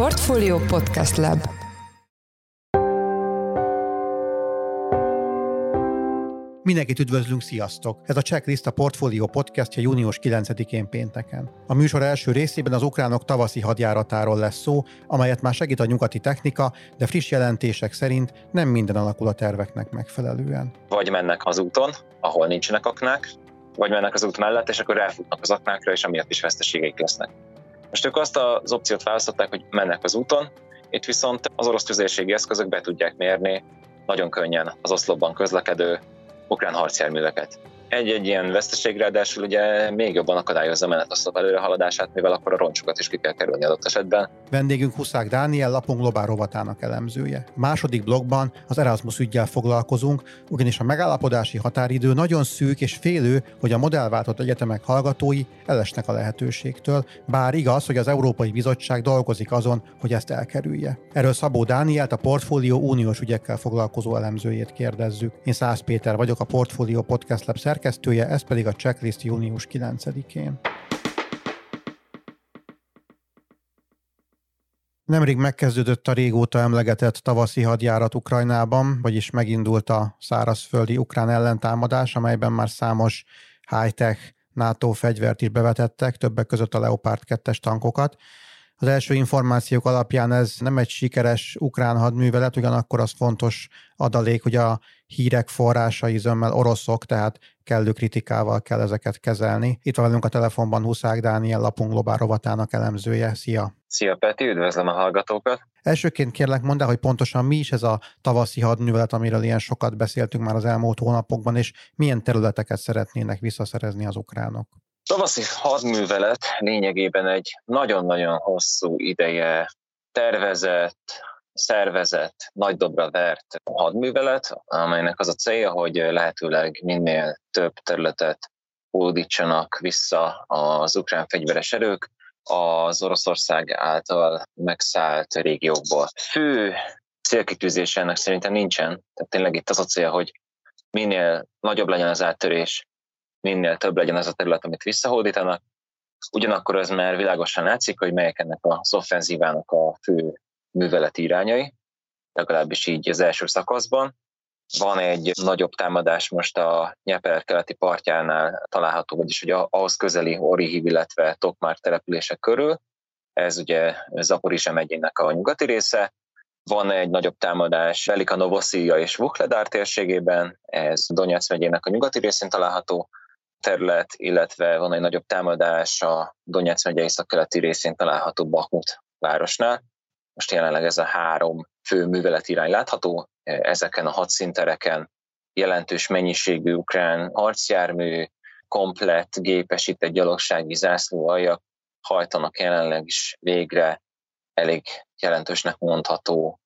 Portfolio Podcast Lab Mindenkit üdvözlünk, sziasztok! Ez a Checklist a Portfolio podcastja június 9-én pénteken. A műsor első részében az ukránok tavaszi hadjáratáról lesz szó, amelyet már segít a nyugati technika, de friss jelentések szerint nem minden alakul a terveknek megfelelően. Vagy mennek az úton, ahol nincsenek aknák, vagy mennek az út mellett, és akkor elfutnak az aknákra, és amiatt is veszteségeik lesznek. Most ők azt az opciót választották, hogy mennek az úton, itt viszont az orosz tüzérségi eszközök be tudják mérni nagyon könnyen az oszlopban közlekedő ukrán harcjárműveket egy-egy ilyen veszteség ráadásul ugye még jobban akadályozza a menetoszlop előrehaladását, mivel akkor a roncsokat is ki kell kerülni adott esetben. Vendégünk Huszák Dániel, lapunk globál rovatának elemzője. Második blogban az Erasmus ügyjel foglalkozunk, ugyanis a megállapodási határidő nagyon szűk és félő, hogy a modellváltott egyetemek hallgatói elesnek a lehetőségtől, bár igaz, hogy az Európai Bizottság dolgozik azon, hogy ezt elkerülje. Erről Szabó Dánielt, a Portfólió uniós ügyekkel foglalkozó elemzőjét kérdezzük. Én Szász Péter vagyok, a Portfólió Podcast Lab szerkesztője, ez pedig a checklist június 9-én. Nemrég megkezdődött a régóta emlegetett tavaszi hadjárat Ukrajnában, vagyis megindult a szárazföldi ukrán ellentámadás, amelyben már számos high-tech NATO fegyvert is bevetettek, többek között a Leopard 2-es tankokat. Az első információk alapján ez nem egy sikeres ukrán hadművelet, ugyanakkor az fontos adalék, hogy a hírek forrásai zömmel oroszok, tehát kellő kritikával kell ezeket kezelni. Itt van velünk a telefonban Huszák Dániel, lapunk globál rovatának elemzője. Szia! Szia Peti, üdvözlöm a hallgatókat! Elsőként kérlek mondd el, hogy pontosan mi is ez a tavaszi hadművelet, amiről ilyen sokat beszéltünk már az elmúlt hónapokban, és milyen területeket szeretnének visszaszerezni az ukránok? Tavaszi hadművelet lényegében egy nagyon-nagyon hosszú ideje tervezett, szervezett, nagy dobra vert hadművelet, amelynek az a célja, hogy lehetőleg minél több területet hódítsanak vissza az ukrán fegyveres erők az Oroszország által megszállt régiókból. Fő célkitűzése ennek szerintem nincsen. Tehát tényleg itt az a cél, hogy minél nagyobb legyen az áttörés, minél több legyen az a terület, amit visszahódítanak. Ugyanakkor ez már világosan látszik, hogy melyek ennek az offenzívának a fő műveleti irányai, legalábbis így az első szakaszban. Van egy nagyobb támadás most a Nyeper keleti partjánál található, vagyis hogy ahhoz közeli Orihiv, illetve Tokmár települések körül. Ez ugye Zaporizsa megyének a nyugati része. Van egy nagyobb támadás Velika Novoszia és Vuhledár térségében, ez Donetsz megyének a nyugati részén található terület, illetve van egy nagyobb támadás a Donetsz megye észak-keleti részén található Bakhmut városnál. Most jelenleg ez a három fő műveletirány látható, ezeken a hadszíntereken jelentős mennyiségű ukrán harcjármű, komplett gépesített gyalogsági zászlóaljak hajtanak jelenleg is végre elég jelentősnek mondható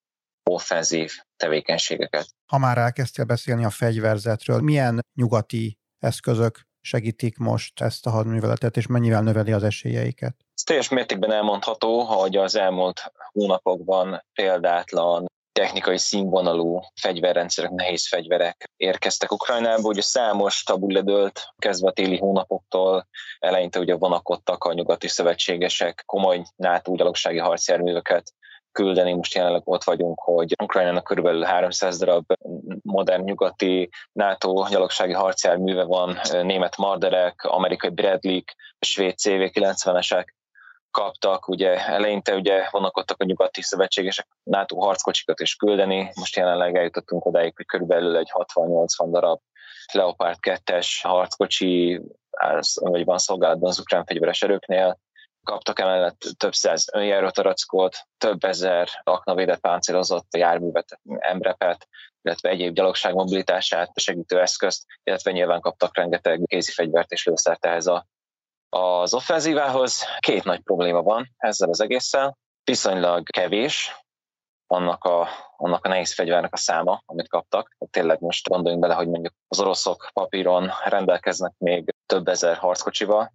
offenzív tevékenységeket. Ha már elkezdtél beszélni a fegyverzetről, milyen nyugati eszközök segítik most ezt a hadműveletet, és mennyivel növeli az esélyeiket? Ez teljes mértékben elmondható, hogy az elmúlt hónapokban példátlan technikai színvonalú fegyverrendszerek, nehéz fegyverek érkeztek Ukrajnába. Ugye számos tabu ledőlt, kezdve a téli hónapoktól, eleinte ugye vonakodtak a nyugati szövetségesek komoly NATO gyalogsági harcjárműveket küldeni. Most jelenleg ott vagyunk, hogy Ukrajnának körülbelül 300 darab modern nyugati NATO gyalogsági harcjárműve van, német Marderek, amerikai Bradley, svéd CV-90-esek kaptak, ugye eleinte ugye vonakodtak a nyugati szövetségesek NATO harckocsikat is küldeni, most jelenleg eljutottunk odáig, hogy körülbelül egy 60-80 darab Leopard 2-es harckocsi vagy van szolgálatban az ukrán fegyveres erőknél, kaptak emellett több száz önjáró tarackót, több ezer aknavédett páncélozott járművet, emrepet, illetve egyéb gyalogság mobilitását segítő eszközt, illetve nyilván kaptak rengeteg kézi fegyvert és lőszert ehhez a, az offenzívához. Két nagy probléma van ezzel az egésszel. Viszonylag kevés annak a, annak a nehéz fegyvernek a száma, amit kaptak. Tényleg most gondoljunk bele, hogy mondjuk az oroszok papíron rendelkeznek még több ezer harckocsival,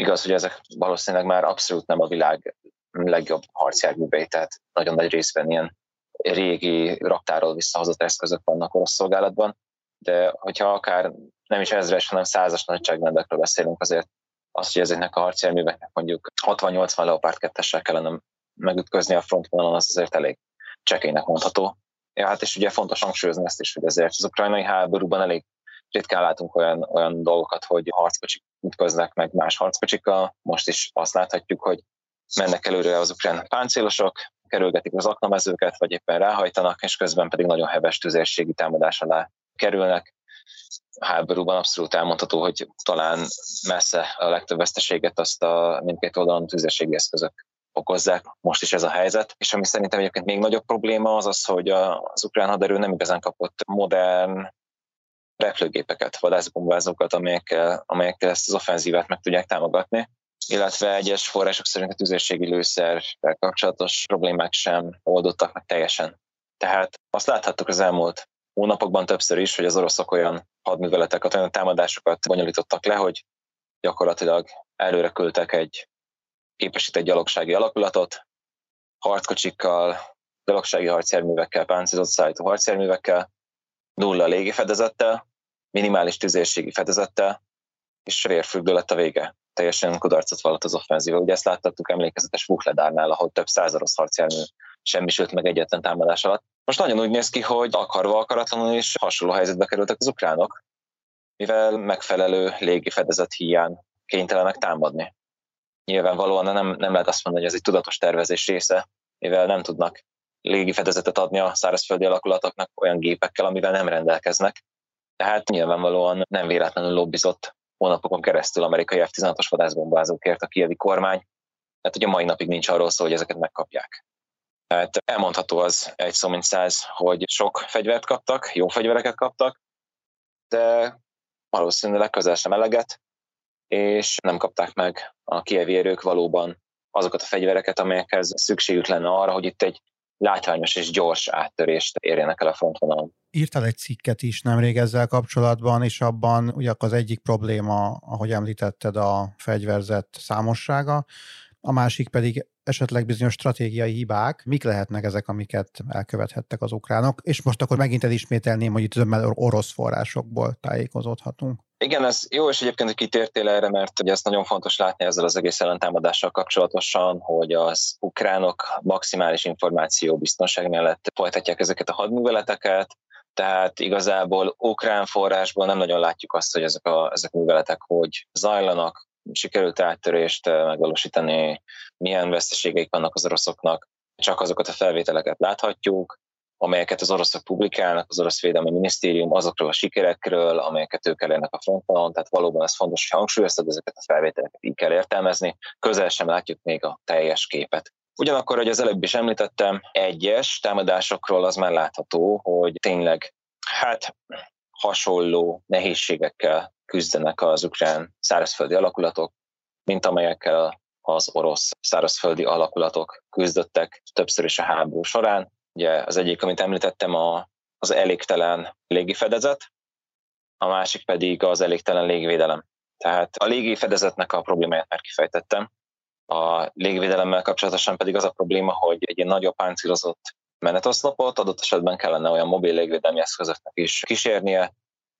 Igaz, hogy ezek valószínűleg már abszolút nem a világ legjobb harcjárművei, tehát nagyon nagy részben ilyen régi raktáról visszahozott eszközök vannak orosz szolgálatban, de hogyha akár nem is ezres, hanem százas nagyságrendekről beszélünk, azért az, hogy ezeknek a harcjárműveknek mondjuk 60-80 Leopard 2 kellene megütközni a frontvonalon, az azért elég csekélynek mondható. Ja, hát és ugye fontos hangsúlyozni ezt is, hogy azért az ukrajnai háborúban elég ritkán látunk olyan, olyan dolgokat, hogy harckocsik ütköznek meg más harckocsikkal. Most is azt láthatjuk, hogy mennek előre az ukrán páncélosok, kerülgetik az aknamezőket, vagy éppen ráhajtanak, és közben pedig nagyon heves tüzérségi támadás alá kerülnek. A háborúban abszolút elmondható, hogy talán messze a legtöbb veszteséget azt a mindkét oldalon tüzérségi eszközök okozzák. Most is ez a helyzet. És ami szerintem egyébként még nagyobb probléma az az, hogy az ukrán haderő nem igazán kapott modern repülőgépeket, vadászbombázókat, amelyekkel, amelyekkel ezt az offenzívát meg tudják támogatni illetve egyes források szerint a tüzérségi lőszerrel kapcsolatos problémák sem oldottak meg teljesen. Tehát azt láthattuk az elmúlt hónapokban többször is, hogy az oroszok olyan hadműveleteket, olyan támadásokat bonyolítottak le, hogy gyakorlatilag előre küldtek egy képesített gyalogsági alakulatot, harckocsikkal, gyalogsági harcjárművekkel, páncélozott szállító harcjárművekkel, nulla légifedezettel, minimális tüzérségi fedezettel, és vérfürdő lett a vége. Teljesen kudarcot vallott az offenzíva. Ugye ezt láttattuk emlékezetes Vukledárnál, ahol több százaros harcjármű semmisült meg egyetlen támadás alatt. Most nagyon úgy néz ki, hogy akarva akaratlanul is hasonló helyzetbe kerültek az ukránok, mivel megfelelő légi fedezet hiány kénytelenek támadni. Nyilvánvalóan nem, nem lehet azt mondani, hogy ez egy tudatos tervezés része, mivel nem tudnak légi fedezetet adni a szárazföldi alakulatoknak olyan gépekkel, amivel nem rendelkeznek. Tehát nyilvánvalóan nem véletlenül lobbizott hónapokon keresztül amerikai F-16-os vadászbombázókért a kievi kormány. Tehát ugye mai napig nincs arról szó, hogy ezeket megkapják. Tehát elmondható az egy szó mint száz, hogy sok fegyvert kaptak, jó fegyvereket kaptak, de valószínűleg közel sem eleget, és nem kapták meg a kievi valóban azokat a fegyvereket, amelyekhez szükségük lenne arra, hogy itt egy látványos és gyors áttörést érjenek el a frontvonalon. Írtál egy cikket is nemrég ezzel kapcsolatban, és abban ugye az egyik probléma, ahogy említetted, a fegyverzet számossága, a másik pedig esetleg bizonyos stratégiai hibák, mik lehetnek ezek, amiket elkövethettek az ukránok, és most akkor megint elismételném, hogy itt zömmel orosz forrásokból tájékozódhatunk. Igen, ez jó, és egyébként, hogy kitértél erre, mert ugye ezt nagyon fontos látni ezzel az egész ellentámadással kapcsolatosan, hogy az ukránok maximális információ biztonság mellett folytatják ezeket a hadműveleteket, tehát igazából ukrán forrásból nem nagyon látjuk azt, hogy ezek a, ezek a műveletek hogy zajlanak, sikerült áttörést eh, megvalósítani, milyen veszteségeik vannak az oroszoknak, csak azokat a felvételeket láthatjuk, amelyeket az oroszok publikálnak, az orosz védelmi minisztérium azokról a sikerekről, amelyeket ők elérnek a fronton, tehát valóban ez fontos, hogy hangsúlyoztad, ezeket a felvételeket így kell értelmezni, közel sem látjuk még a teljes képet. Ugyanakkor, hogy az előbb is említettem, egyes támadásokról az már látható, hogy tényleg hát hasonló nehézségekkel küzdenek az ukrán szárazföldi alakulatok, mint amelyekkel az orosz szárazföldi alakulatok küzdöttek többször is a háború során. Ugye az egyik, amit említettem, a, az elégtelen légifedezet, a másik pedig az elégtelen légvédelem. Tehát a légifedezetnek a problémáját már kifejtettem. A légvédelemmel kapcsolatosan pedig az a probléma, hogy egy ilyen nagyobb páncélozott menetoszlopot adott esetben kellene olyan mobil légvédelmi eszközöknek is kísérnie,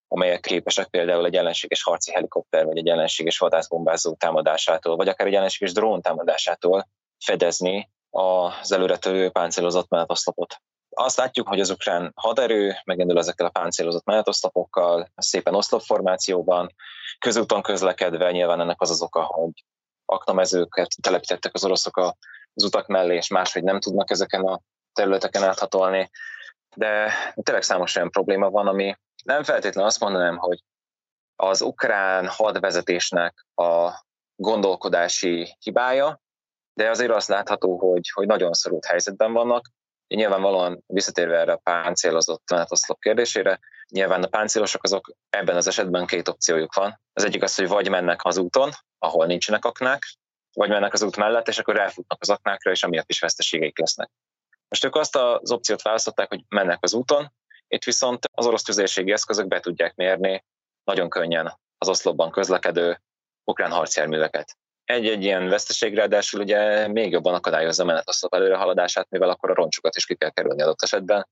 amelyek képesek például egy ellenséges harci helikopter, vagy egy ellenséges vadászbombázó támadásától, vagy akár egy ellenséges drón támadásától fedezni az előretörő páncélozott menetoszlopot. Azt látjuk, hogy az ukrán haderő megindul ezekkel a páncélozott menetoszlopokkal, szépen oszlopformációban, közúton közlekedve, nyilván ennek az az oka, hogy aknamezőket telepítettek az oroszok az utak mellé, és máshogy nem tudnak ezeken a területeken áthatolni. De tényleg számos olyan probléma van, ami nem feltétlenül azt mondanám, hogy az ukrán hadvezetésnek a gondolkodási hibája, de azért azt látható, hogy, hogy nagyon szorult helyzetben vannak. Nyilvánvalóan visszatérve erre a páncélozott menetoszlop kérdésére, nyilván a páncélosok azok ebben az esetben két opciójuk van. Az egyik az, hogy vagy mennek az úton, ahol nincsenek aknák, vagy mennek az út mellett, és akkor elfutnak az aknákra, és amiatt is veszteségeik lesznek. Most ők azt az opciót választották, hogy mennek az úton, itt viszont az orosz tüzérségi eszközök be tudják mérni nagyon könnyen az oszlopban közlekedő ukrán harcjárműveket. Egy-egy ilyen veszteség ráadásul ugye még jobban akadályozza a menetoszlop előrehaladását, mivel akkor a roncsokat is ki kell kerülni adott esetben.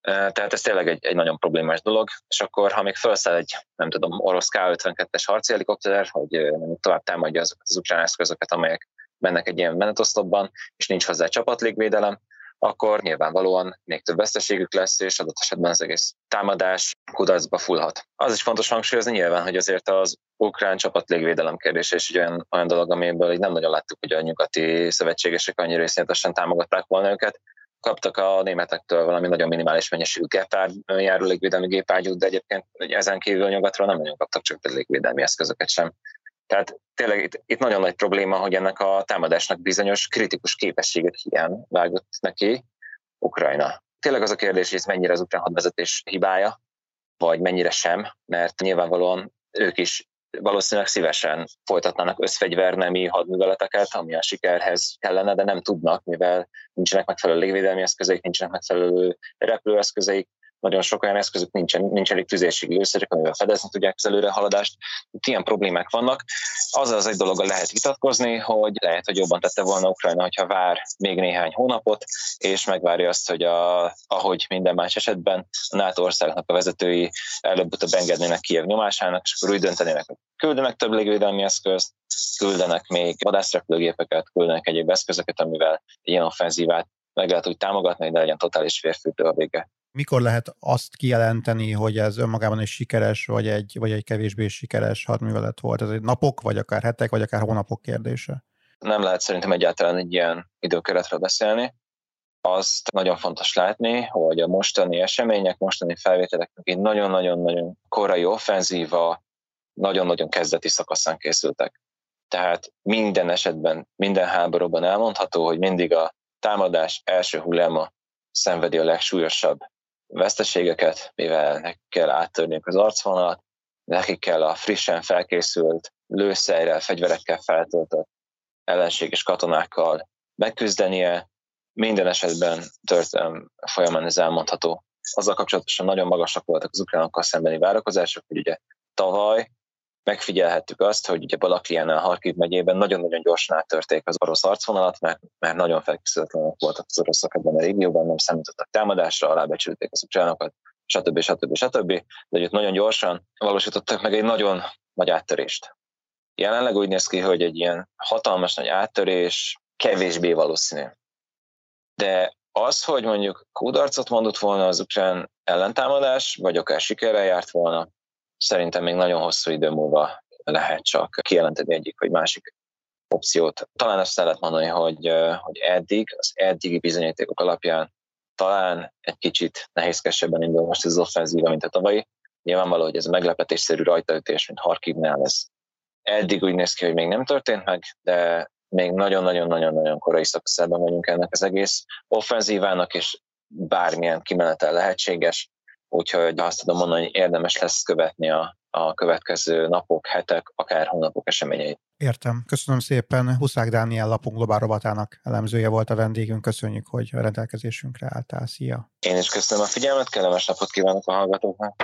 Tehát ez tényleg egy, egy nagyon problémás dolog, és akkor, ha még felszáll egy, nem tudom, orosz K-52-es harci helikopter, hogy tovább támadja azokat az ukrán eszközöket, amelyek mennek egy ilyen menetosztopban, és nincs hozzá csapatlégvédelem, akkor nyilvánvalóan még több veszteségük lesz, és adott esetben az egész támadás kudarcba fullhat. Az is fontos hangsúlyozni nyilván, hogy azért az ukrán csapat légvédelem kérdése is egy olyan, olyan dolog, amiből így nem nagyon láttuk, hogy a nyugati szövetségesek annyira részletesen támogatták volna őket. Kaptak a németektől valami nagyon minimális mennyiségű gepárd légvédelmi gépágyút, de egyébként ezen kívül nyugatról nem nagyon kaptak csak légvédelmi eszközöket sem. Tehát tényleg itt, itt nagyon nagy probléma, hogy ennek a támadásnak bizonyos kritikus képességek hiány vágott neki Ukrajna. Tényleg az a kérdés, hogy ez mennyire az ukrán hadvezetés hibája, vagy mennyire sem, mert nyilvánvalóan ők is valószínűleg szívesen folytatnának összfegyvernemi hadműveleteket, ami a sikerhez kellene, de nem tudnak, mivel nincsenek megfelelő légvédelmi eszközeik, nincsenek megfelelő repülőeszközeik, nagyon sok olyan eszközük nincsen, nincs elég tüzérségi lőszerek, amivel fedezni tudják az előrehaladást. Itt ilyen problémák vannak. Az az egy dologgal lehet vitatkozni, hogy lehet, hogy jobban tette volna Ukrajna, hogyha vár még néhány hónapot, és megvárja azt, hogy a, ahogy minden más esetben a NATO országnak a vezetői előbb-utóbb engednének Kiev nyomásának, és akkor úgy döntenének, hogy küldenek több légvédelmi eszközt, küldenek még vadászrepülőgépeket, küldenek egyéb eszközöket, amivel ilyen offenzívát meg lehet úgy támogatni, de legyen totális férfűtő a vége. Mikor lehet azt kijelenteni, hogy ez önmagában egy sikeres, vagy egy, vagy egy kevésbé sikeres hadművelet volt? Ez egy napok, vagy akár hetek, vagy akár hónapok kérdése? Nem lehet szerintem egyáltalán egy ilyen időkeretről beszélni. Azt nagyon fontos látni, hogy a mostani események, mostani felvételeknek egy nagyon-nagyon-nagyon korai offenzíva, nagyon-nagyon kezdeti szakaszán készültek. Tehát minden esetben, minden háborúban elmondható, hogy mindig a támadás első hulláma szenvedi a legsúlyosabb veszteségeket, mivel nekik kell áttörniük az arcvonalat, nekik kell a frissen felkészült lőszerrel, fegyverekkel feltöltött ellenséges katonákkal megküzdenie. Minden esetben történelem folyamán ez elmondható. Azzal kapcsolatosan nagyon magasak voltak az ukránokkal szembeni várakozások, hogy ugye tavaly megfigyelhettük azt, hogy ugye Balakliánál, Harkiv megyében nagyon-nagyon gyorsan áttörték az orosz arcvonalat, mert, mert nagyon felkészületlenek voltak az oroszok ebben a régióban, nem számítottak támadásra, alábecsülték az ukránokat, stb. stb. stb. De itt nagyon gyorsan valósítottak meg egy nagyon nagy áttörést. Jelenleg úgy néz ki, hogy egy ilyen hatalmas nagy áttörés kevésbé valószínű. De az, hogy mondjuk kudarcot mondott volna az ukrán ellentámadás, vagy akár sikerrel járt volna, szerintem még nagyon hosszú idő múlva lehet csak kijelenteni egyik vagy másik opciót. Talán azt lehet mondani, hogy, hogy eddig, az eddigi bizonyítékok alapján talán egy kicsit nehézkesebben indul most az offenzíva, mint a tavalyi. Nyilvánvaló, hogy ez meglepetésszerű rajtaütés, mint Harkivnál, ez eddig úgy néz ki, hogy még nem történt meg, de még nagyon-nagyon-nagyon-nagyon korai szakaszában vagyunk ennek az egész offenzívának, és bármilyen kimenetel lehetséges úgyhogy azt tudom mondani, hogy érdemes lesz követni a, a következő napok, hetek, akár hónapok eseményeit. Értem. Köszönöm szépen. Huszák Dániel lapunk globál rovatának elemzője volt a vendégünk. Köszönjük, hogy a rendelkezésünkre álltál. Szia! Én is köszönöm a figyelmet, kellemes napot kívánok a hallgatóknak!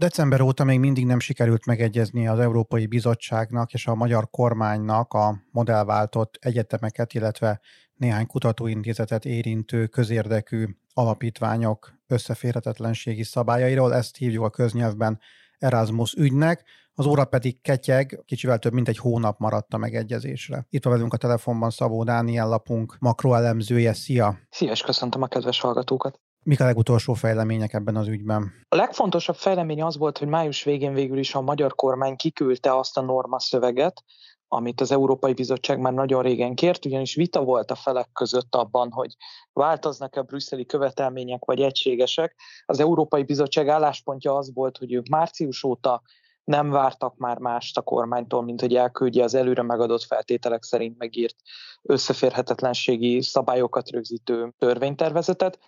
December óta még mindig nem sikerült megegyezni az Európai Bizottságnak és a magyar kormánynak a modellváltott egyetemeket, illetve néhány kutatóintézetet érintő közérdekű alapítványok összeférhetetlenségi szabályairól, ezt hívjuk a köznyelvben Erasmus ügynek, az óra pedig ketyeg, kicsivel több mint egy hónap maradt a megegyezésre. Itt van velünk a telefonban Szabó Dániel lapunk makroelemzője. Szia! Szia, és köszöntöm a kedves hallgatókat! Mik a legutolsó fejlemények ebben az ügyben? A legfontosabb fejlemény az volt, hogy május végén végül is a magyar kormány kiküldte azt a norma szöveget, amit az Európai Bizottság már nagyon régen kért, ugyanis vita volt a felek között abban, hogy változnak-e a brüsszeli követelmények, vagy egységesek. Az Európai Bizottság álláspontja az volt, hogy ők március óta nem vártak már mást a kormánytól, mint hogy elküldje az előre megadott feltételek szerint megírt összeférhetetlenségi szabályokat rögzítő törvénytervezetet.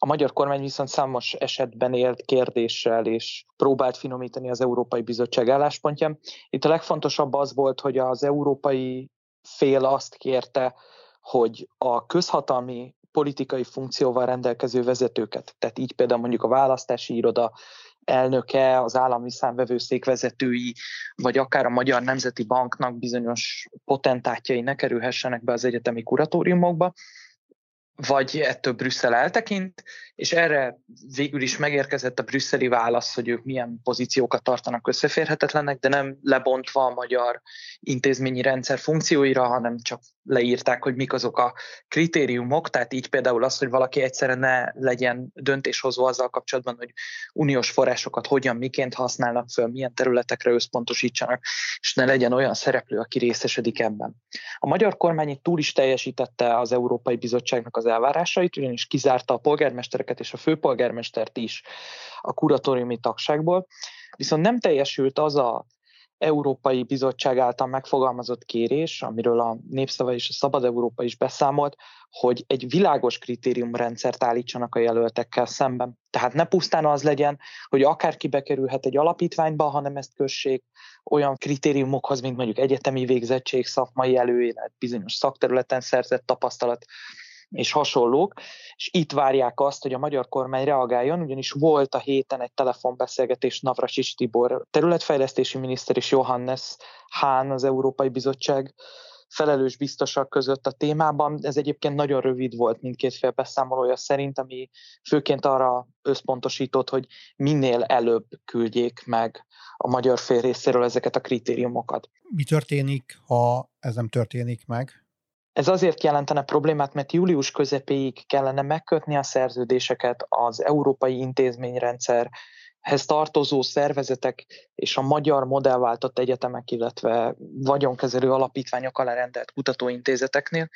A magyar kormány viszont számos esetben élt kérdéssel, és próbált finomítani az Európai Bizottság álláspontján. Itt a legfontosabb az volt, hogy az európai fél azt kérte, hogy a közhatalmi politikai funkcióval rendelkező vezetőket, tehát így például mondjuk a választási iroda elnöke, az állami számvevőszék vezetői, vagy akár a Magyar Nemzeti Banknak bizonyos potentátjai ne kerülhessenek be az egyetemi kuratóriumokba, vagy ettől Brüsszel eltekint, és erre végül is megérkezett a brüsszeli válasz, hogy ők milyen pozíciókat tartanak összeférhetetlennek, de nem lebontva a magyar intézményi rendszer funkcióira, hanem csak leírták, hogy mik azok a kritériumok, tehát így például az, hogy valaki egyszerre ne legyen döntéshozó azzal kapcsolatban, hogy uniós forrásokat hogyan, miként használnak föl, milyen területekre összpontosítsanak, és ne legyen olyan szereplő, aki részesedik ebben. A magyar kormány túl is teljesítette az Európai Bizottságnak az elvárásait, ugyanis kizárta a polgármestereket és a főpolgármestert is a kuratóriumi tagságból, viszont nem teljesült az a Európai Bizottság által megfogalmazott kérés, amiről a Népszava és a Szabad Európa is beszámolt, hogy egy világos kritériumrendszert állítsanak a jelöltekkel szemben. Tehát ne pusztán az legyen, hogy akárki bekerülhet egy alapítványba, hanem ezt kössék olyan kritériumokhoz, mint mondjuk egyetemi végzettség, szakmai előélet, bizonyos szakterületen szerzett tapasztalat, és hasonlók, és itt várják azt, hogy a magyar kormány reagáljon, ugyanis volt a héten egy telefonbeszélgetés Navracsics Tibor területfejlesztési miniszter és Johannes Hahn az Európai Bizottság felelős biztosak között a témában. Ez egyébként nagyon rövid volt mindkét fél beszámolója szerint, ami főként arra összpontosított, hogy minél előbb küldjék meg a magyar fél részéről ezeket a kritériumokat. Mi történik, ha ez nem történik meg? Ez azért jelentene problémát, mert július közepéig kellene megkötni a szerződéseket az európai intézményrendszer hez tartozó szervezetek és a magyar modellváltott egyetemek, illetve vagyonkezelő alapítványok alá rendelt kutatóintézeteknél.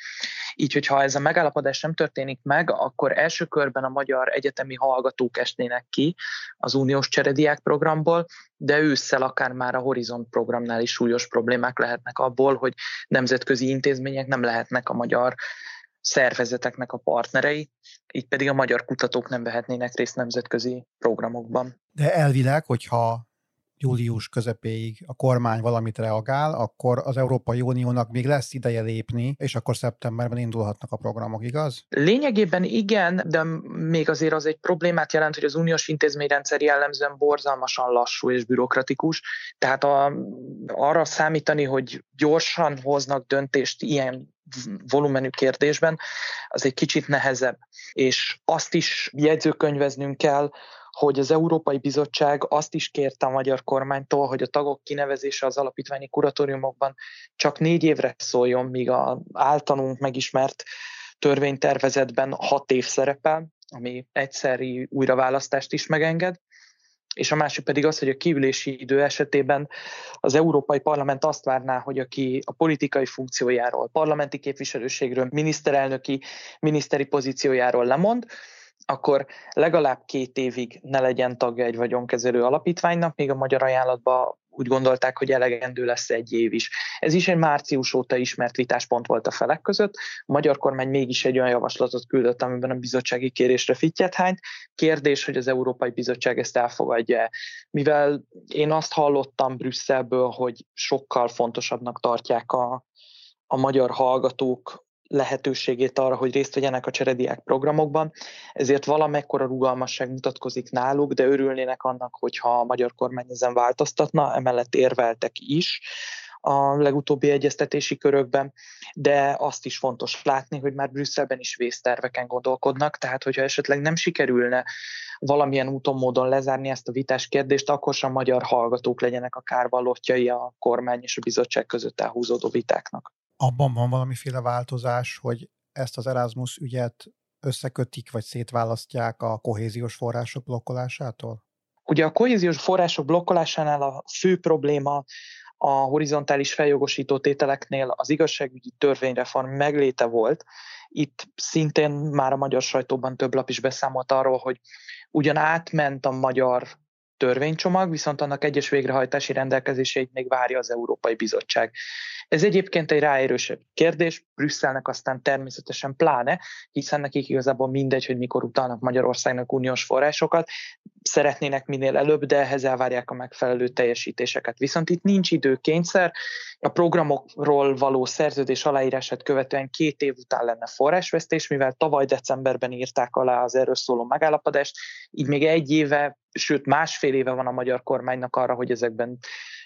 Így, hogyha ez a megállapodás nem történik meg, akkor első körben a magyar egyetemi hallgatók esnének ki az uniós cserediák programból, de ősszel akár már a Horizont programnál is súlyos problémák lehetnek abból, hogy nemzetközi intézmények nem lehetnek a magyar szervezeteknek a partnerei, így pedig a magyar kutatók nem vehetnének részt nemzetközi programokban. De elvileg, hogyha július közepéig a kormány valamit reagál, akkor az Európai Uniónak még lesz ideje lépni, és akkor szeptemberben indulhatnak a programok, igaz? Lényegében igen, de még azért az egy problémát jelent, hogy az uniós intézményrendszer jellemzően borzalmasan lassú és bürokratikus, tehát a, arra számítani, hogy gyorsan hoznak döntést ilyen volumenű kérdésben, az egy kicsit nehezebb. És azt is jegyzőkönyveznünk kell, hogy az Európai Bizottság azt is kérte a magyar kormánytól, hogy a tagok kinevezése az alapítványi kuratóriumokban csak négy évre szóljon, míg a általunk megismert törvénytervezetben hat év szerepel, ami egyszeri újraválasztást is megenged. És a másik pedig az, hogy a kiülési idő esetében az Európai Parlament azt várná, hogy aki a politikai funkciójáról, parlamenti képviselőségről, miniszterelnöki, miniszteri pozíciójáról lemond, akkor legalább két évig ne legyen tagja egy vagyonkezelő alapítványnak, még a magyar ajánlatban úgy gondolták, hogy elegendő lesz egy év is. Ez is egy március óta ismert vitáspont volt a felek között. A magyar kormány mégis egy olyan javaslatot küldött, amiben a bizottsági kérésre fittyet hányt. Kérdés, hogy az Európai Bizottság ezt elfogadja Mivel én azt hallottam Brüsszelből, hogy sokkal fontosabbnak tartják a, a magyar hallgatók lehetőségét arra, hogy részt vegyenek a cserediák programokban, ezért valamekkora rugalmasság mutatkozik náluk, de örülnének annak, hogyha a magyar kormány ezen változtatna, emellett érveltek is a legutóbbi egyeztetési körökben, de azt is fontos látni, hogy már Brüsszelben is vészterveken gondolkodnak, tehát hogyha esetleg nem sikerülne valamilyen úton, módon lezárni ezt a vitás kérdést, akkor sem magyar hallgatók legyenek a kárvallottjai a kormány és a bizottság között elhúzódó vitáknak abban van valamiféle változás, hogy ezt az Erasmus ügyet összekötik, vagy szétválasztják a kohéziós források blokkolásától? Ugye a kohéziós források blokkolásánál a fő probléma a horizontális feljogosító tételeknél az igazságügyi törvényreform megléte volt. Itt szintén már a magyar sajtóban több lap is beszámolt arról, hogy ugyan átment a magyar törvénycsomag, viszont annak egyes végrehajtási rendelkezéseit még várja az Európai Bizottság. Ez egyébként egy ráérősebb kérdés, Brüsszelnek aztán természetesen pláne, hiszen nekik igazából mindegy, hogy mikor utalnak Magyarországnak uniós forrásokat, szeretnének minél előbb, de ehhez elvárják a megfelelő teljesítéseket. Viszont itt nincs időkényszer, a programokról való szerződés aláírását követően két év után lenne forrásvesztés, mivel tavaly decemberben írták alá az erről szóló megállapodást, így még egy éve, sőt másfél éve van a magyar kormánynak arra, hogy ezekben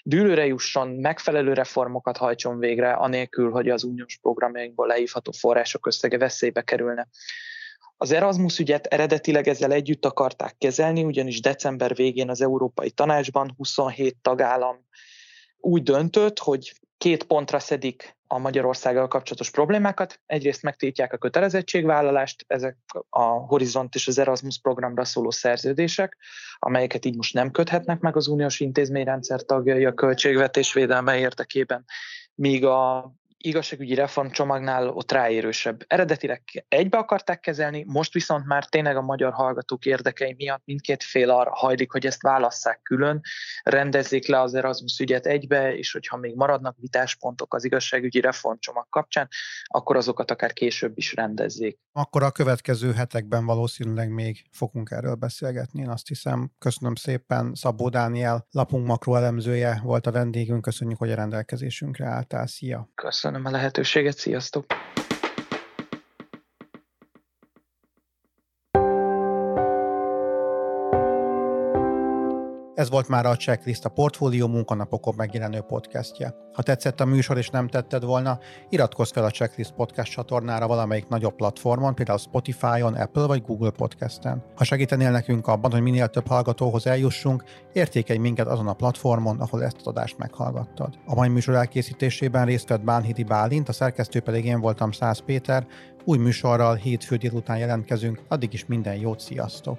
dűlőre jusson, megfelelő reformokat hajtson végre, anélkül, hogy az uniós programjainkból leívható források összege veszélybe kerülne. Az Erasmus ügyet eredetileg ezzel együtt akarták kezelni, ugyanis december végén az Európai Tanácsban 27 tagállam úgy döntött, hogy két pontra szedik a Magyarországgal kapcsolatos problémákat. Egyrészt megtiltják a kötelezettségvállalást, ezek a Horizont és az Erasmus programra szóló szerződések, amelyeket így most nem köthetnek meg az uniós intézményrendszer tagjai a költségvetés védelme érdekében, míg a igazságügyi reformcsomagnál ott ráérősebb. Eredetileg egybe akarták kezelni, most viszont már tényleg a magyar hallgatók érdekei miatt mindkét fél arra hajlik, hogy ezt válasszák külön, rendezzék le az Erasmus ügyet egybe, és hogyha még maradnak vitáspontok az igazságügyi reformcsomag kapcsán, akkor azokat akár később is rendezzék. Akkor a következő hetekben valószínűleg még fogunk erről beszélgetni, én azt hiszem. Köszönöm szépen, Szabó Dániel, lapunk makroelemzője volt a vendégünk, köszönjük, hogy a rendelkezésünkre álltál. Szia! Köszönöm köszönöm a lehetőséget, sziasztok! Ez volt már a Checklist, a Portfólió munkanapokon megjelenő podcastje. Ha tetszett a műsor és nem tetted volna, iratkozz fel a Checklist podcast csatornára valamelyik nagyobb platformon, például Spotify-on, Apple vagy Google Podcast-en. Ha segítenél nekünk abban, hogy minél több hallgatóhoz eljussunk, értékelj minket azon a platformon, ahol ezt az adást meghallgattad. A mai műsor elkészítésében részt vett Bánhidi Bálint, a szerkesztő pedig én voltam Száz Péter. Új műsorral hétfő délután jelentkezünk, addig is minden jót, sziasztok!